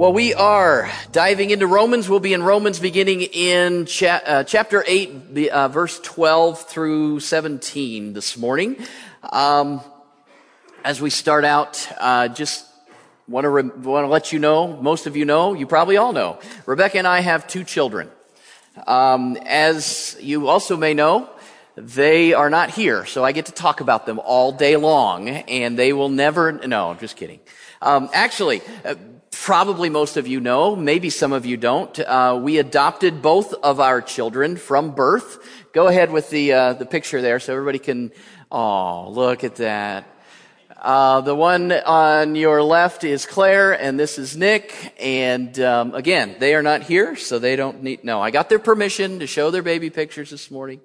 Well, we are diving into Romans. We'll be in Romans beginning in cha- uh, chapter 8, the, uh, verse 12 through 17 this morning. Um, as we start out, uh, just want to re- want to let you know, most of you know, you probably all know, Rebecca and I have two children. Um, as you also may know, they are not here, so I get to talk about them all day long, and they will never. No, I'm just kidding. Um, actually, uh, probably most of you know, maybe some of you don't. Uh, we adopted both of our children from birth. Go ahead with the uh, the picture there, so everybody can. Oh, look at that. Uh, the one on your left is Claire, and this is Nick. And um, again, they are not here, so they don't need. No, I got their permission to show their baby pictures this morning.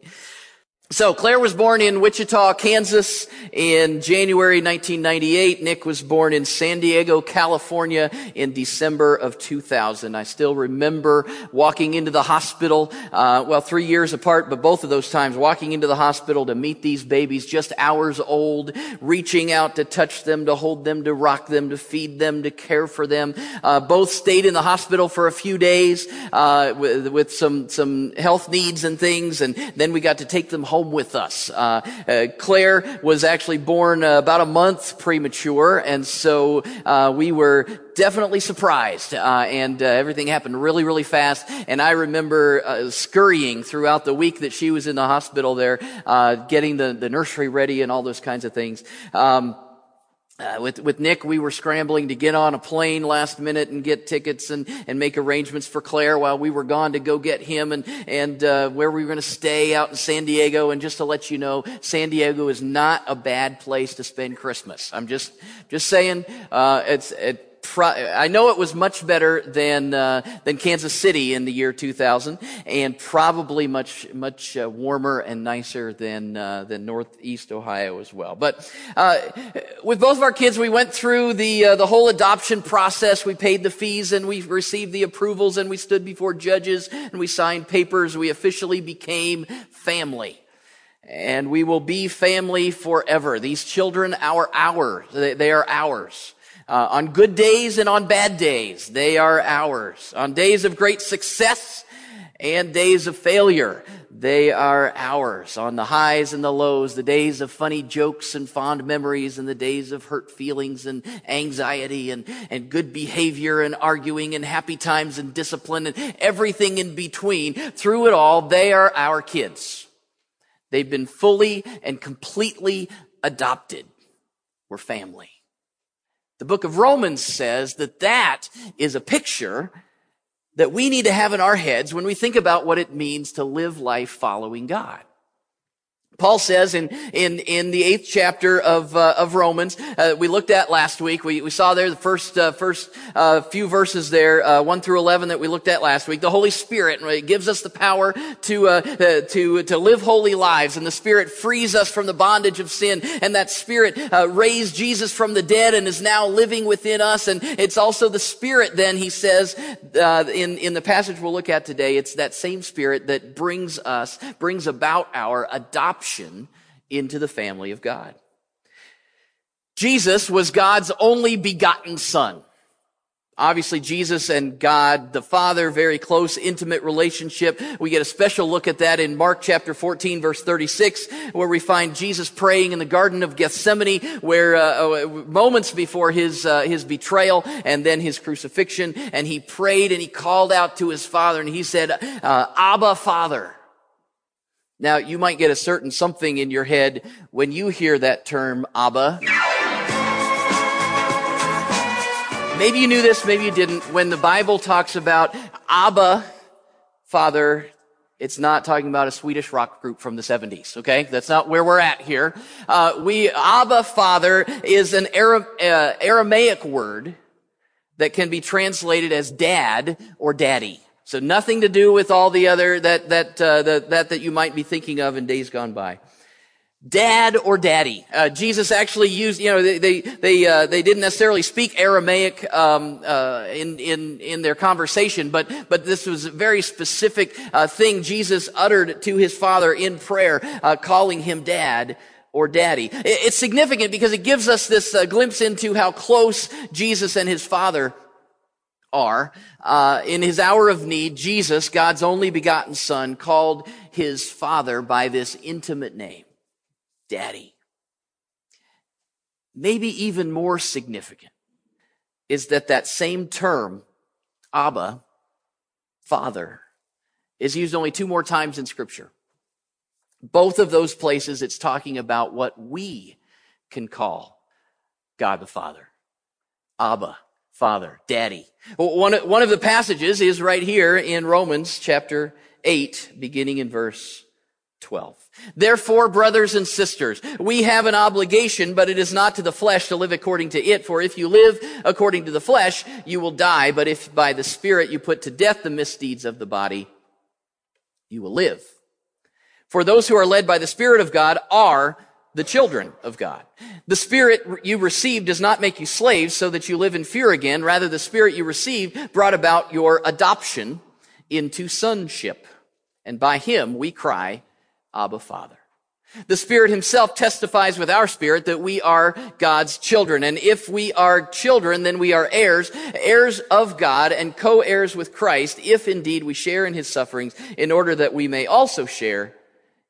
So Claire was born in Wichita, Kansas in January 1998. Nick was born in San Diego, California in December of 2000. I still remember walking into the hospital, uh, well, three years apart, but both of those times walking into the hospital to meet these babies just hours old, reaching out to touch them, to hold them, to rock them, to feed them, to care for them. Uh, both stayed in the hospital for a few days, uh, with, with some, some health needs and things. And then we got to take them home home with us. Uh, uh, Claire was actually born uh, about a month premature, and so uh, we were definitely surprised. Uh, and uh, everything happened really, really fast. And I remember scurrying throughout the week that she was in the hospital there, getting the, the nursery ready and all those kinds of things. Um, uh, with with Nick, we were scrambling to get on a plane last minute and get tickets and, and make arrangements for Claire while we were gone to go get him and and uh, where we were going to stay out in San Diego. And just to let you know, San Diego is not a bad place to spend Christmas. I'm just just saying, uh, it's it, I know it was much better than uh, than Kansas City in the year 2000, and probably much much uh, warmer and nicer than uh, than Northeast Ohio as well. But uh, with both of our kids, we went through the uh, the whole adoption process. We paid the fees and we received the approvals, and we stood before judges and we signed papers. We officially became family and we will be family forever. These children are ours. They, are ours. Uh, on good days and on bad days, they are ours. On days of great success and days of failure, they are ours. On the highs and the lows, the days of funny jokes and fond memories and the days of hurt feelings and anxiety and, and good behavior and arguing and happy times and discipline and everything in between. Through it all, they are our kids. They've been fully and completely adopted. We're family. The book of Romans says that that is a picture that we need to have in our heads when we think about what it means to live life following God. Paul says in, in, in the eighth chapter of, uh, of Romans, uh, we looked at last week, we, we saw there the first, uh, first uh, few verses there, uh, 1 through 11 that we looked at last week. The Holy Spirit right, gives us the power to, uh, to, to live holy lives, and the Spirit frees us from the bondage of sin, and that Spirit raised Jesus from the dead and is now living within us, and it's also the Spirit then, he says, in, in the passage we'll look at today, it's that same Spirit that brings us, brings about our adoption adoption into the family of God. Jesus was God's only begotten son. Obviously, Jesus and God the Father, very close, intimate relationship. We get a special look at that in Mark chapter 14, verse 36, where we find Jesus praying in the Garden of Gethsemane, where uh, uh, moments before his uh, his betrayal and then his crucifixion, and he prayed and he called out to his Father, and he said, uh, "Abba, Father." Now, you might get a certain something in your head when you hear that term, Abba. Maybe you knew this, maybe you didn't. When the Bible talks about Abba, Father, it's not talking about a Swedish rock group from the 70s, okay? That's not where we're at here. Uh, we, Abba, Father, is an uh, Aramaic word that can be translated as dad or daddy. So nothing to do with all the other that that uh, that, that that you might be thinking of in days gone by. Dad or daddy. Uh, Jesus actually used, you know, they they they, uh, they didn't necessarily speak Aramaic um, uh, in in in their conversation, but but this was a very specific uh, thing Jesus uttered to his father in prayer, uh, calling him dad or daddy. It's significant because it gives us this uh, glimpse into how close Jesus and his father are. Uh, in his hour of need, Jesus, God's only begotten son, called his father by this intimate name, Daddy. Maybe even more significant is that that same term, Abba, Father, is used only two more times in Scripture. Both of those places, it's talking about what we can call God the Father. Abba, Father, Daddy. One, one of the passages is right here in Romans chapter 8, beginning in verse 12. Therefore, brothers and sisters, we have an obligation, but it is not to the flesh to live according to it. For if you live according to the flesh, you will die. But if by the Spirit you put to death the misdeeds of the body, you will live. For those who are led by the Spirit of God are the children of God. The Spirit you received does not make you slaves so that you live in fear again. Rather, the Spirit you received brought about your adoption into sonship. And by Him we cry, Abba Father. The Spirit Himself testifies with our spirit that we are God's children. And if we are children, then we are heirs, heirs of God and co-heirs with Christ, if indeed we share in His sufferings, in order that we may also share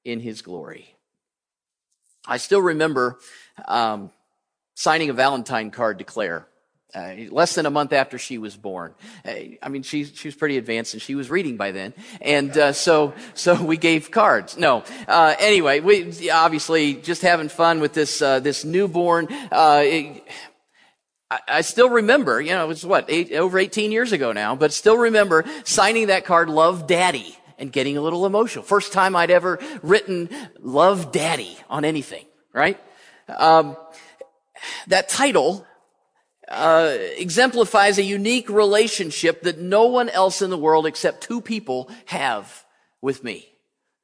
in His glory. I still remember um, signing a Valentine card to Claire. Uh, less than a month after she was born. Uh, I mean, she, she was pretty advanced and she was reading by then. And, uh, so, so we gave cards. No. Uh, anyway, we, obviously just having fun with this, uh, this newborn, uh, it, I, I still remember, you know, it was what, eight, over 18 years ago now, but still remember signing that card, Love Daddy, and getting a little emotional. First time I'd ever written Love Daddy on anything, right? Um, that title uh, exemplifies a unique relationship that no one else in the world except two people have with me.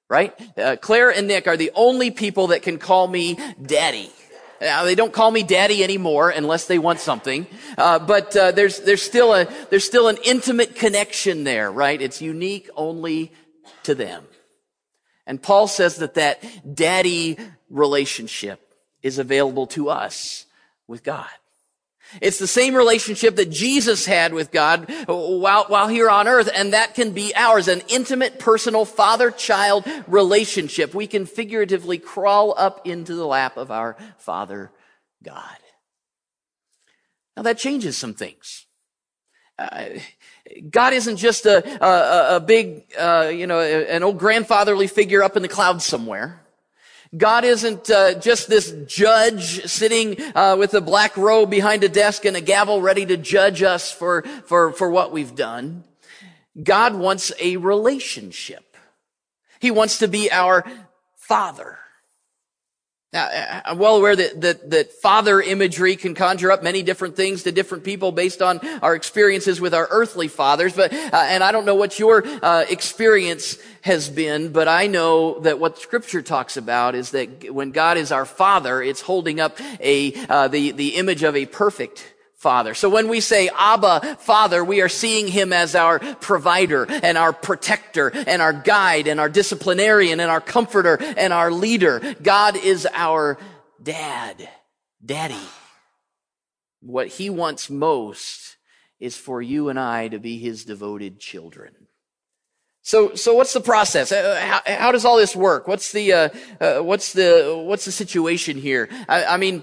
Right? Uh, Claire and Nick are the only people that can call me daddy. Now, they don't call me daddy anymore unless they want something. Uh, but uh, there's there's still a there's still an intimate connection there, right? It's unique only to them. And Paul says that that daddy relationship is available to us with God. It's the same relationship that Jesus had with God while, while here on earth, and that can be ours, an intimate, personal father-child relationship. We can figuratively crawl up into the lap of our Father God. Now that changes some things. Uh, God isn't just a, a, a big, uh, you know, an old grandfatherly figure up in the clouds somewhere. God isn't uh, just this judge sitting uh, with a black robe behind a desk and a gavel ready to judge us for, for, for what we've done. God wants a relationship. He wants to be our father. Now, I'm well aware that, that, that father imagery can conjure up many different things to different people based on our experiences with our earthly fathers, but, uh, and I don't know what your uh, experience has been, but I know that what scripture talks about is that when God is our father, it's holding up a, uh, the, the image of a perfect Father. So when we say Abba, Father, we are seeing Him as our provider and our protector and our guide and our disciplinarian and our comforter and our leader. God is our dad, daddy. What He wants most is for you and I to be His devoted children. So, so what's the process? Uh, how, how does all this work? What's the, uh, uh, what's the, what's the situation here? I, I mean,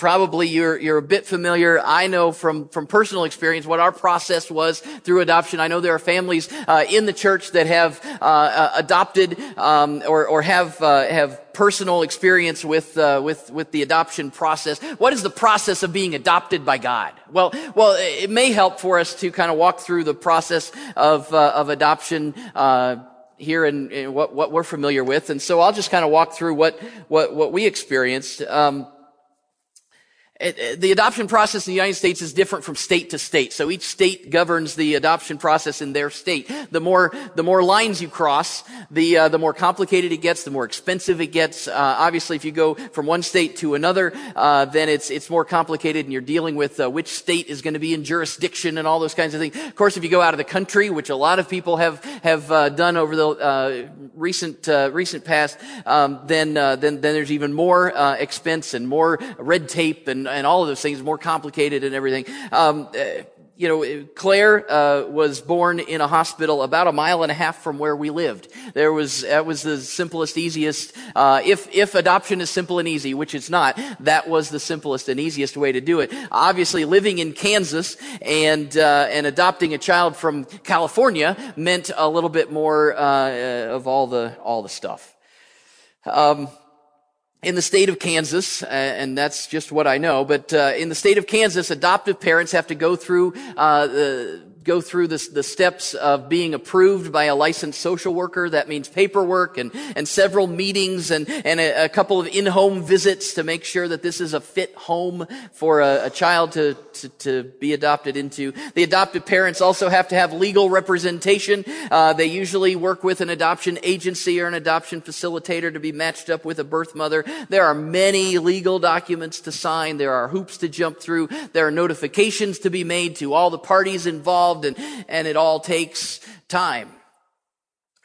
probably you're, you're a bit familiar. I know from, from personal experience what our process was through adoption. I know there are families uh, in the church that have uh, uh, adopted um, or, or have uh, have personal experience with uh, with with the adoption process. What is the process of being adopted by God? Well, well, it may help for us to kind of walk through the process of uh, of adoption here in, what, what we're familiar with. And so I'll just kind of walk through what, what, what we experienced. Um, the adoption process in the United States is different from state to state. So each state governs the adoption process in their state. The more, the more lines you cross, the, uh, the more complicated it gets, the more expensive it gets. Uh, obviously, if you go from one state to another, uh, then it's, it's more complicated and you're dealing with uh, which state is going to be in jurisdiction and all those kinds of things. Of course, if you go out of the country, which a lot of people have, have uh, done over the uh, recent, recent past, um, then, then, then there's even more expense and more red tape and and all of those things more complicated and everything. Um, uh, you know, Claire uh, was born in a hospital about a mile and a half from where we lived. There was that was the simplest, easiest. Uh, if if adoption is simple and easy, which it's not, that was the simplest and easiest way to do it. Obviously, living in Kansas and uh, and adopting a child from California meant a little bit more uh, of all the all the stuff. Um, in the state of Kansas, uh, and that's just what I know, but uh, in the state of Kansas, adoptive parents have to go through uh, the go through the, the steps of being approved by a licensed social worker. That means paperwork and, and several meetings and, and a, a couple of in-home visits to make sure that this is a fit home for a, a child to, to, to, be adopted into. The adoptive parents also have to have legal representation. Uh, they usually work with an adoption agency or an adoption facilitator to be matched up with a birth mother. There are many legal documents to sign. There are hoops to jump through. There are notifications to be made to all the parties involved involved and, and it all takes time.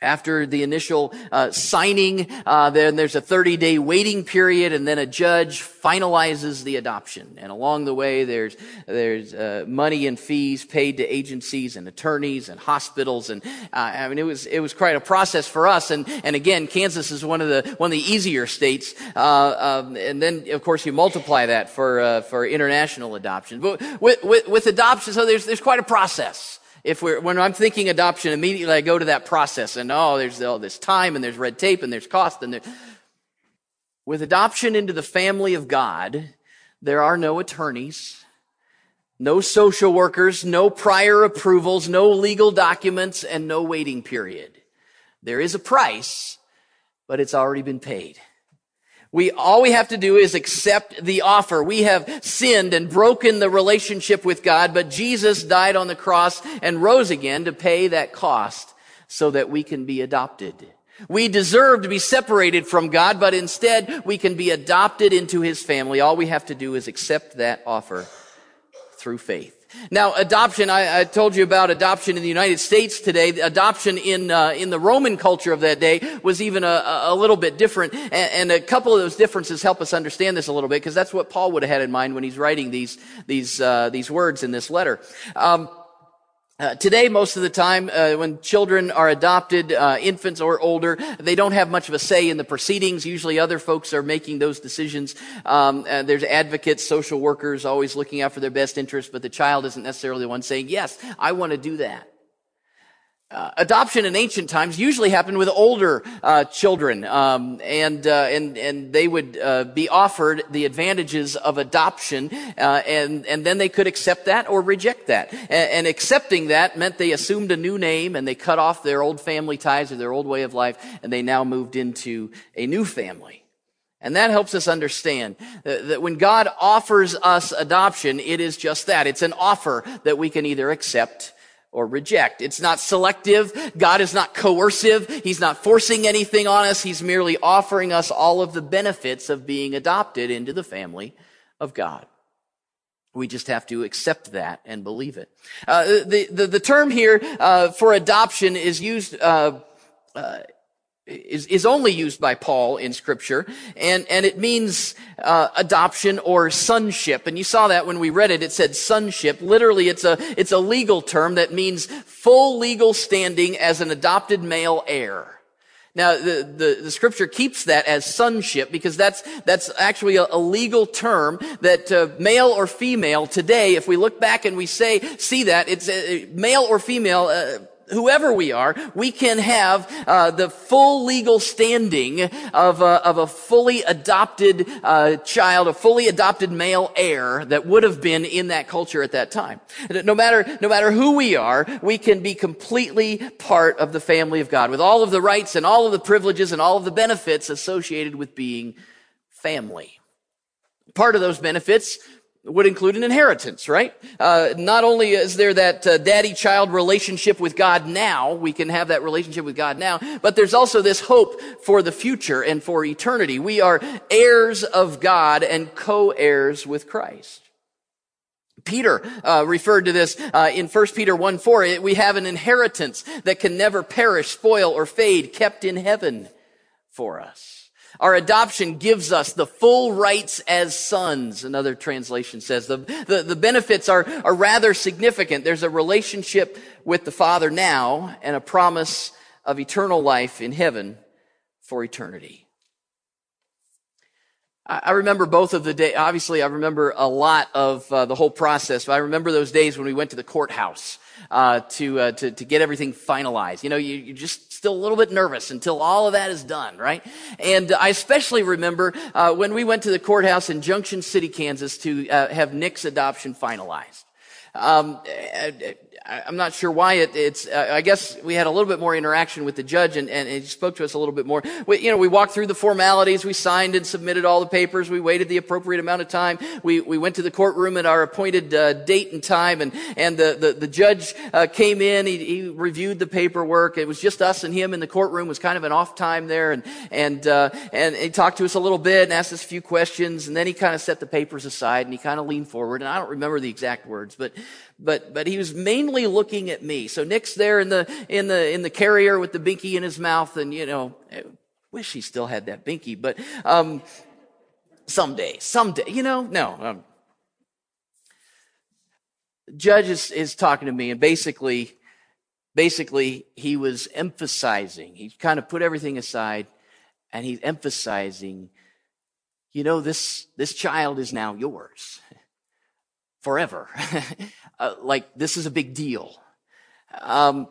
After the initial uh, signing, uh, then there's a 30 day waiting period, and then a judge finalizes the adoption. And along the way, there's there's uh, money and fees paid to agencies and attorneys and hospitals, and uh, I mean it was it was quite a process for us. And and again, Kansas is one of the one of the easier states. Uh, um, and then of course you multiply that for uh, for international adoption. But with, with, with adoption, so there's there's quite a process if we're, when I'm thinking adoption, immediately I go to that process and oh, there's all this time and there's red tape and there's cost and there. With adoption into the family of God, there are no attorneys, no social workers, no prior approvals, no legal documents, and no waiting period. There is a price, but it's already been paid. We, all we have to do is accept the offer. We have sinned and broken the relationship with God, but Jesus died on the cross and rose again to pay that cost so that we can be adopted. We deserve to be separated from God, but instead we can be adopted into His family. All we have to do is accept that offer through faith. Now, adoption, I, I, told you about adoption in the United States today. Adoption in, uh, in the Roman culture of that day was even a, a little bit different. And, and, a couple of those differences help us understand this a little bit because that's what Paul would have had in mind when he's writing these, these, uh, these words in this letter. Um, uh, today, most of the time, uh, when children are adopted, uh, infants or older, they don't have much of a say in the proceedings. Usually, other folks are making those decisions. Um, there's advocates, social workers, always looking out for their best interest, but the child isn't necessarily the one saying, "Yes, I want to do that." Uh, adoption in ancient times usually happened with older uh, children, um, and uh, and and they would uh, be offered the advantages of adoption, uh, and and then they could accept that or reject that. And, and, accepting that meant they assumed a new name and they cut off their old family ties or their old way of life, and they now moved into a new family. And that helps us understand that when God offers us adoption, it is just that. It's an offer that we can either accept or reject. It's not selective. God is not coercive. He's not forcing anything on us. He's merely offering us all of the benefits of being adopted into the family of God. We just have to accept that and believe it. Uh, the, the, the, term here uh, for adoption is used uh, uh is, is only used by Paul in scripture, and, and it means uh, adoption or sonship. And you saw that when we read it, it said sonship. Literally, it's a, it's a legal term that means full legal standing as an adopted male heir. Now, the, the, the, scripture keeps that as sonship because that's, that's actually a, a legal term that uh, male or female today, if we look back and we say, see that, it's uh, male or female, uh, whoever we are, we can have uh, the full legal standing of a, of a fully adopted uh, child, a fully adopted male heir that would have been in that culture at that time. No matter no matter who we are, we can be completely part of the family of God with all of the rights and all of the privileges and all of the benefits associated with being family. Part of those benefits would include an inheritance, right? Uh, not only is there that uh, daddy-child relationship with God now, we can have that relationship with God now, but there's also this hope for the future and for eternity. We are heirs of God and co-heirs with Christ. Peter uh, referred to this uh, in 1 Peter 1 4. We have an inheritance that can never perish, spoil, or fade, kept in heaven for us. Our adoption gives us the full rights as sons, another translation says. The, the, the, benefits are, are rather significant. There's a relationship with the Father now and a promise of eternal life in heaven for eternity. I remember both of the days. Obviously, I remember a lot of uh, the whole process. But I remember those days when we went to the courthouse uh, to, uh, to to get everything finalized. You know, you, you're just still a little bit nervous until all of that is done, right? And I especially remember uh, when we went to the courthouse in Junction City, Kansas, to uh, have Nick's adoption finalized. Um, I'm not sure why it, it's, uh, I guess we had a little bit more interaction with the judge and, and, he spoke to us a little bit more. We, you know, we walked through the formalities, we signed and submitted all the papers, we waited the appropriate amount of time. We, we went to the courtroom at our appointed uh, date and time and, and the, the, the judge uh, came in, he, he, reviewed the paperwork. It was just us and him in the courtroom. It was kind of an off time there and, and, uh, and he talked to us a little bit and asked us a few questions and then he kind of set the papers aside and he kind of leaned forward and I don't remember the exact words, but, but, but he was mainly looking at me. So Nick's there in the, in the, in the carrier with the binky in his mouth and, you know, I wish he still had that binky, but, um, someday, someday, you know, no, um, judge is, is talking to me and basically, basically he was emphasizing, he kind of put everything aside and he's emphasizing, you know, this, this child is now yours forever. uh, like this is a big deal. Um,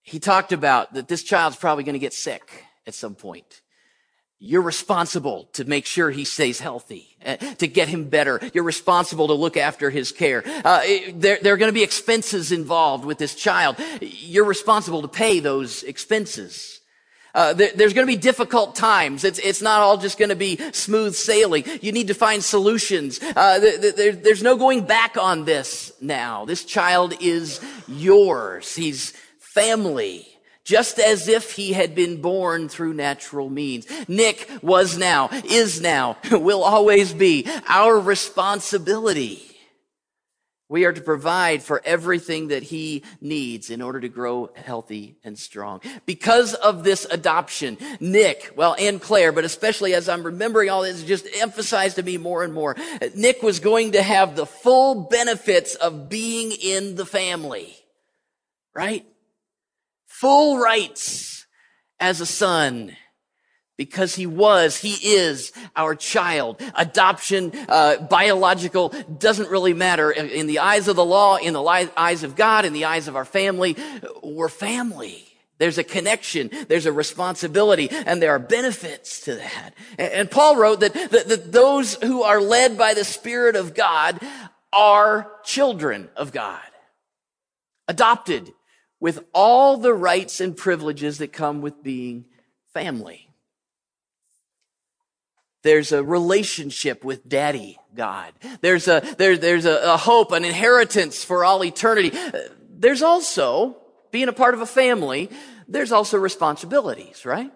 he talked about that this child's probably going to get sick at some point. You're responsible to make sure he stays healthy, uh, to get him better. You're responsible to look after his care. Uh, there, there are going to be expenses involved with this child. You're responsible to pay those expenses. Uh, there, there's going to be difficult times. It's, it's not all just going to be smooth sailing. You need to find solutions. Uh, there, there's no going back on this now. This child is yours. He's family. Just as if he had been born through natural means. Nick was now, is now, will always be our responsibility. We are to provide for everything that he needs in order to grow healthy and strong. Because of this adoption, Nick, well, and Claire, but especially as I'm remembering all this, just emphasized to me more and more. Nick was going to have the full benefits of being in the family. Right? Full rights as a son because he was, he is our child. Adoption, uh, biological, doesn't really matter. In the eyes of the law, in the eyes of God, in the eyes of our family, we're family. There's a connection, there's a responsibility, and there are benefits to that. And Paul wrote that, that, that those who are led by the Spirit of God are children of God. Adopted with all the rights and privileges that come with being family. There's a relationship with daddy God. There's a, there, there's a, a hope, an inheritance for all eternity. There's also, being a part of a family, there's also responsibilities, right?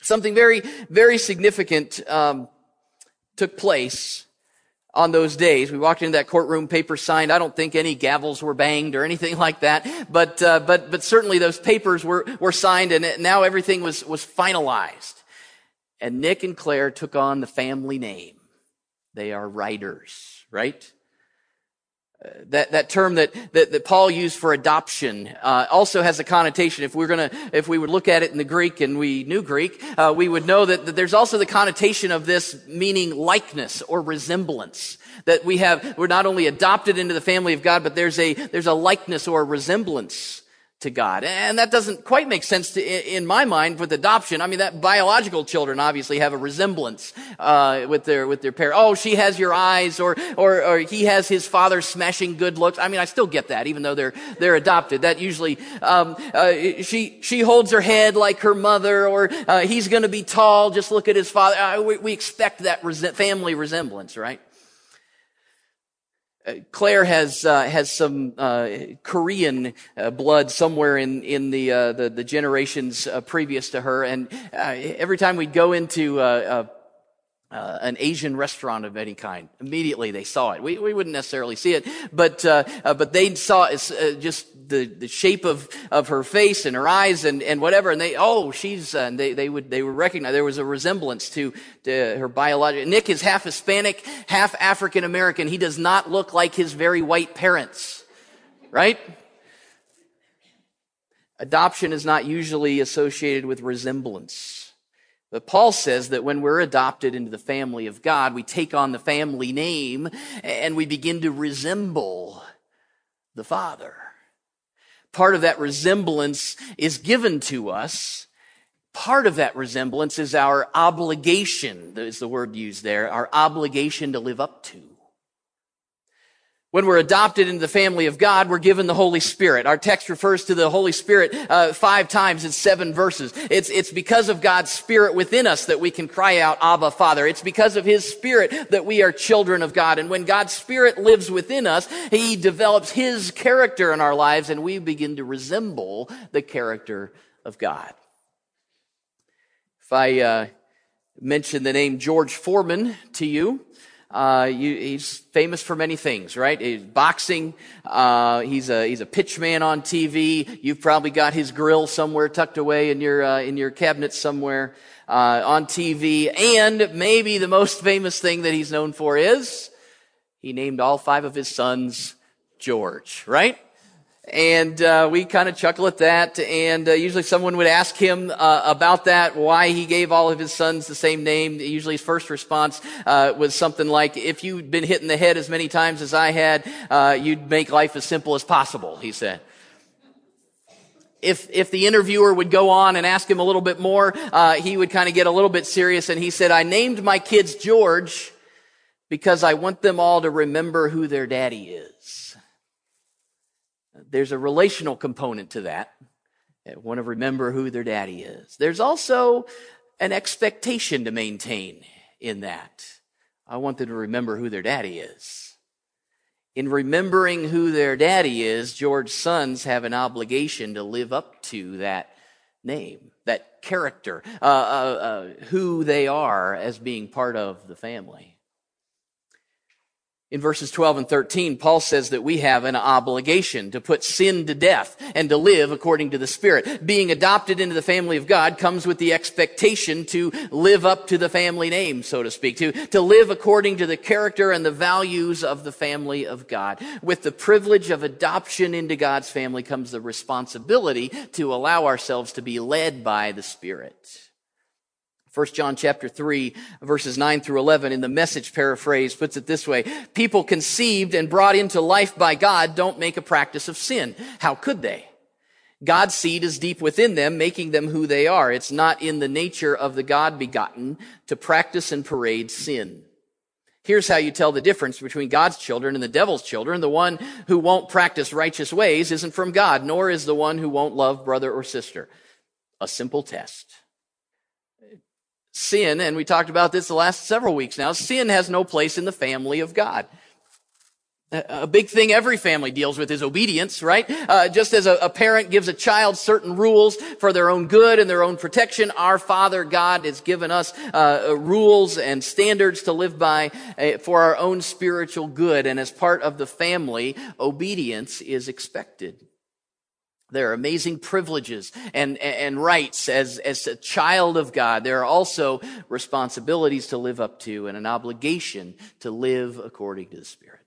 Something very, very significant um, took place on those days. We walked into that courtroom, paper signed. I don't think any gavels were banged or anything like that, but uh, but but certainly those papers were were signed, and now everything was was finalized. And Nick and Claire took on the family name. They are writers, right? Uh, that, that term that, that, that, Paul used for adoption uh, also has a connotation. If we're gonna, if we would look at it in the Greek and we knew Greek, uh, we would know that, that there's also the connotation of this meaning likeness or resemblance. That we have, we're not only adopted into the family of God, but there's a, there's a likeness or a resemblance to God. And that doesn't quite make sense to, in my mind with adoption. I mean, that biological children obviously have a resemblance, uh, with their, with their parent. Oh, she has your eyes or, or, or he has his father's smashing good looks. I mean, I still get that, even though they're, they're adopted. That usually, um, uh, she, she holds her head like her mother or, uh, he's gonna be tall. Just look at his father. Uh, we, we, expect that res- family resemblance, right? Uh, Claire has uh, has some uh, Korean uh, blood somewhere in in the uh, the, the, generations uh, previous to her, and every time we'd go into uh, an Asian restaurant of any kind. Immediately they saw it. We, we wouldn't necessarily see it, but, uh, uh, but they saw uh, just the, the shape of, of her face and her eyes and, and whatever. And they, oh, she's, uh, and they, they would, they would recognize there was a resemblance to, to her biological. Nick is half Hispanic, half African American. He does not look like his very white parents, right? Adoption is not usually associated with resemblance. But Paul says that when we're adopted into the family of God, we take on the family name and we begin to resemble the Father. Part of that resemblance is given to us. Part of that resemblance is our obligation, is the word used there, our obligation to live up to. When we're adopted into the family of God, we're given the Holy Spirit. Our text refers to the Holy Spirit uh, five times in seven verses. It's, it's because of God's Spirit within us that we can cry out, Abba, Father. It's because of His Spirit that we are children of God. And when God's Spirit lives within us, He develops His character in our lives and we begin to resemble the character of God. If I uh, mention the name George Foreman to you, uh, you, he's famous for many things, right? He's boxing. Uh, he's a he's a pitchman on TV. You've probably got his grill somewhere tucked away in your uh, in your cabinet somewhere uh, on TV. And maybe the most famous thing that he's known for is he named all five of his sons George, right? And uh, we kind of chuckle at that. And uh, usually someone would ask him uh, about that, why he gave all of his sons the same name. Usually his first response uh, was something like, if you'd been hit in the head as many times as I had, uh, you'd make life as simple as possible, he said. If, if the interviewer would go on and ask him a little bit more, uh, he would kind of get a little bit serious. And he said, I named my kids George because I want them all to remember who their daddy is. There's a relational component to that. They want to remember who their daddy is. There's also an expectation to maintain in that. I want them to remember who their daddy is. In remembering who their daddy is, George's sons have an obligation to live up to that name, that character, uh, uh, uh, who they are as being part of the family. In verses 12 and 13, Paul says that we have an obligation to put sin to death and to live according to the Spirit. Being adopted into the family of God comes with the expectation to live up to the family name, so to speak, to, to live according to the character and the values of the family of God. With the privilege of adoption into God's family comes the responsibility to allow ourselves to be led by the Spirit. 1 John chapter 3 verses 9 through 11 in the message paraphrase puts it this way. People conceived and brought into life by God don't make a practice of sin. How could they? God's seed is deep within them, making them who they are. It's not in the nature of the God begotten to practice and parade sin. Here's how you tell the difference between God's children and the devil's children. The one who won't practice righteous ways isn't from God, nor is the one who won't love brother or sister. A simple test sin, and we talked about this the last several weeks now, sin has no place in the family of God. A big thing every family deals with is obedience, right? Uh, just as a, a, parent gives a child certain rules for their own good and their own protection, our Father God has given us uh, rules and standards to live by uh, for our own spiritual good. And as part of the family, obedience is expected. There are amazing privileges and, and rights as, as a child of God. There are also responsibilities to live up to and an obligation to live according to the Spirit.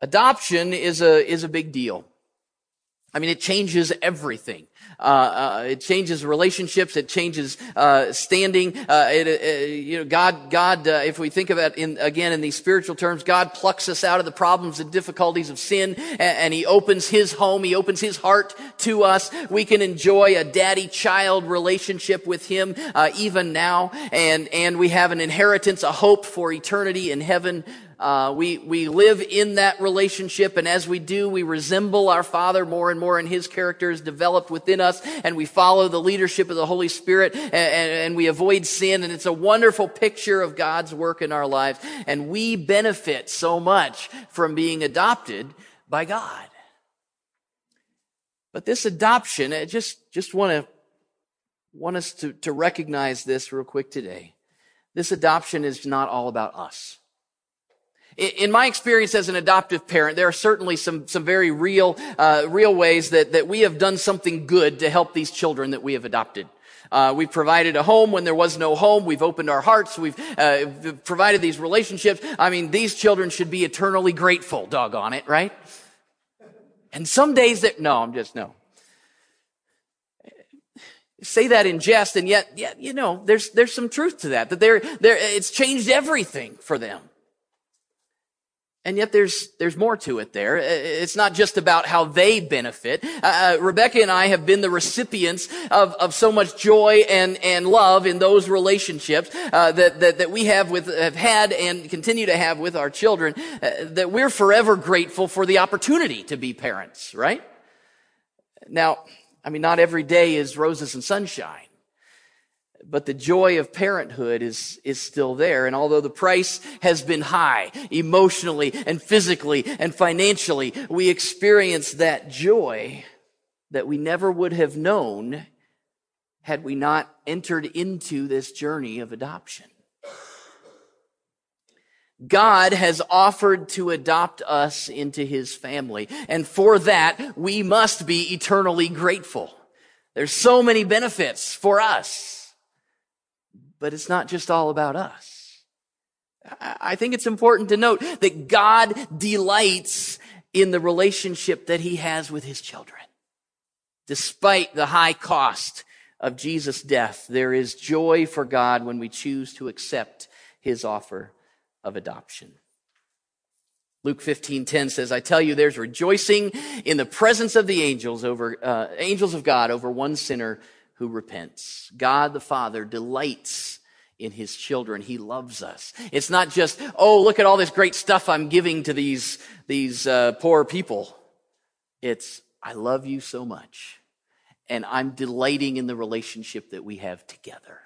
Adoption is a, is a big deal. I mean, it changes everything. Uh, uh, it changes relationships. It changes uh, standing. Uh, it, you know, God, God. If we think of it in again in these spiritual terms, God plucks us out of the problems and difficulties of sin, and, and He opens His home. He opens His heart to us. We can enjoy a daddy-child relationship with Him even now, and and we have an inheritance, a hope for eternity in heaven uh, we, we live in that relationship, and as we do, we resemble our Father more and more, and His character is developed within us, and we follow the leadership of the Holy Spirit, and, and, and we avoid sin, and it's a wonderful picture of God's work in our lives, and we benefit so much from being adopted by God. But this adoption, I just, just want to, want us to, to recognize this real quick today. this adoption is not all about us. In my experience as an adoptive parent, there are certainly some, some very real, uh, real ways that, that we have done something good to help these children that we have adopted. Uh, we've provided a home when there was no home. We've opened our hearts. We've uh, provided these relationships. I mean, these children should be eternally grateful, doggone it, right? And some days that, no, I'm just, no. Say that in jest, and yet, yet, you know, there's, there's some truth to that, that they're, they're, it's changed everything for them. And yet there's, there's more to it there. It's not just about how they benefit. Uh, uh, Rebecca and I have been the recipients of, of so much joy and, and love in those relationships, uh, that, that, that we have with, have had and continue to have with our children, uh, that we're forever grateful for the opportunity to be parents, right? Now, I mean, not every day is roses and sunshine but the joy of parenthood is, is still there. And although the price has been high emotionally and physically and financially, we experience that joy that we never would have known had we not entered into this journey of adoption. God has offered to adopt us into his family. And for that, we must be eternally grateful. There's so many benefits for us. But it's not just all about us. I think it's important to note that God delights in the relationship that he has with his children. Despite the high cost of Jesus' death, there is joy for God when we choose to accept his offer of adoption. Luke 15:10 says, "I tell you there's rejoicing in the presence of the angels over uh, angels of God over one sinner who repents. God the Father delights in his children. He loves us. It's not just, oh, look at all this great stuff I'm giving to these, these uh, poor people. It's, I love you so much. And I'm delighting in the relationship that we have together.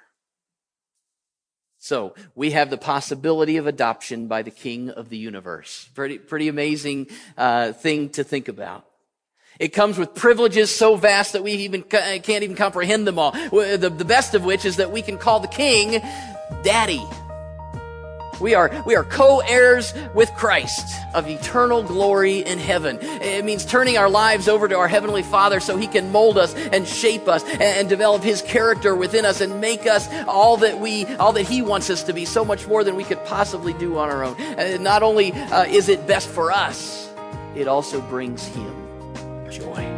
So we have the possibility of adoption by the King of the universe. Pretty, pretty amazing uh, thing to think about. It comes with privileges so vast that we even uh, can't even comprehend them all. Uh, the, the best of which is that we can call the king daddy. We are, we are co-heirs with Christ of eternal glory in heaven. It means turning our lives over to our Heavenly Father so He can mold us and shape us and, develop His character within us and make us all that we, all that He wants us to be, so much more than we could possibly do on our own. And not only uh, is it best for us, it also brings Him joy.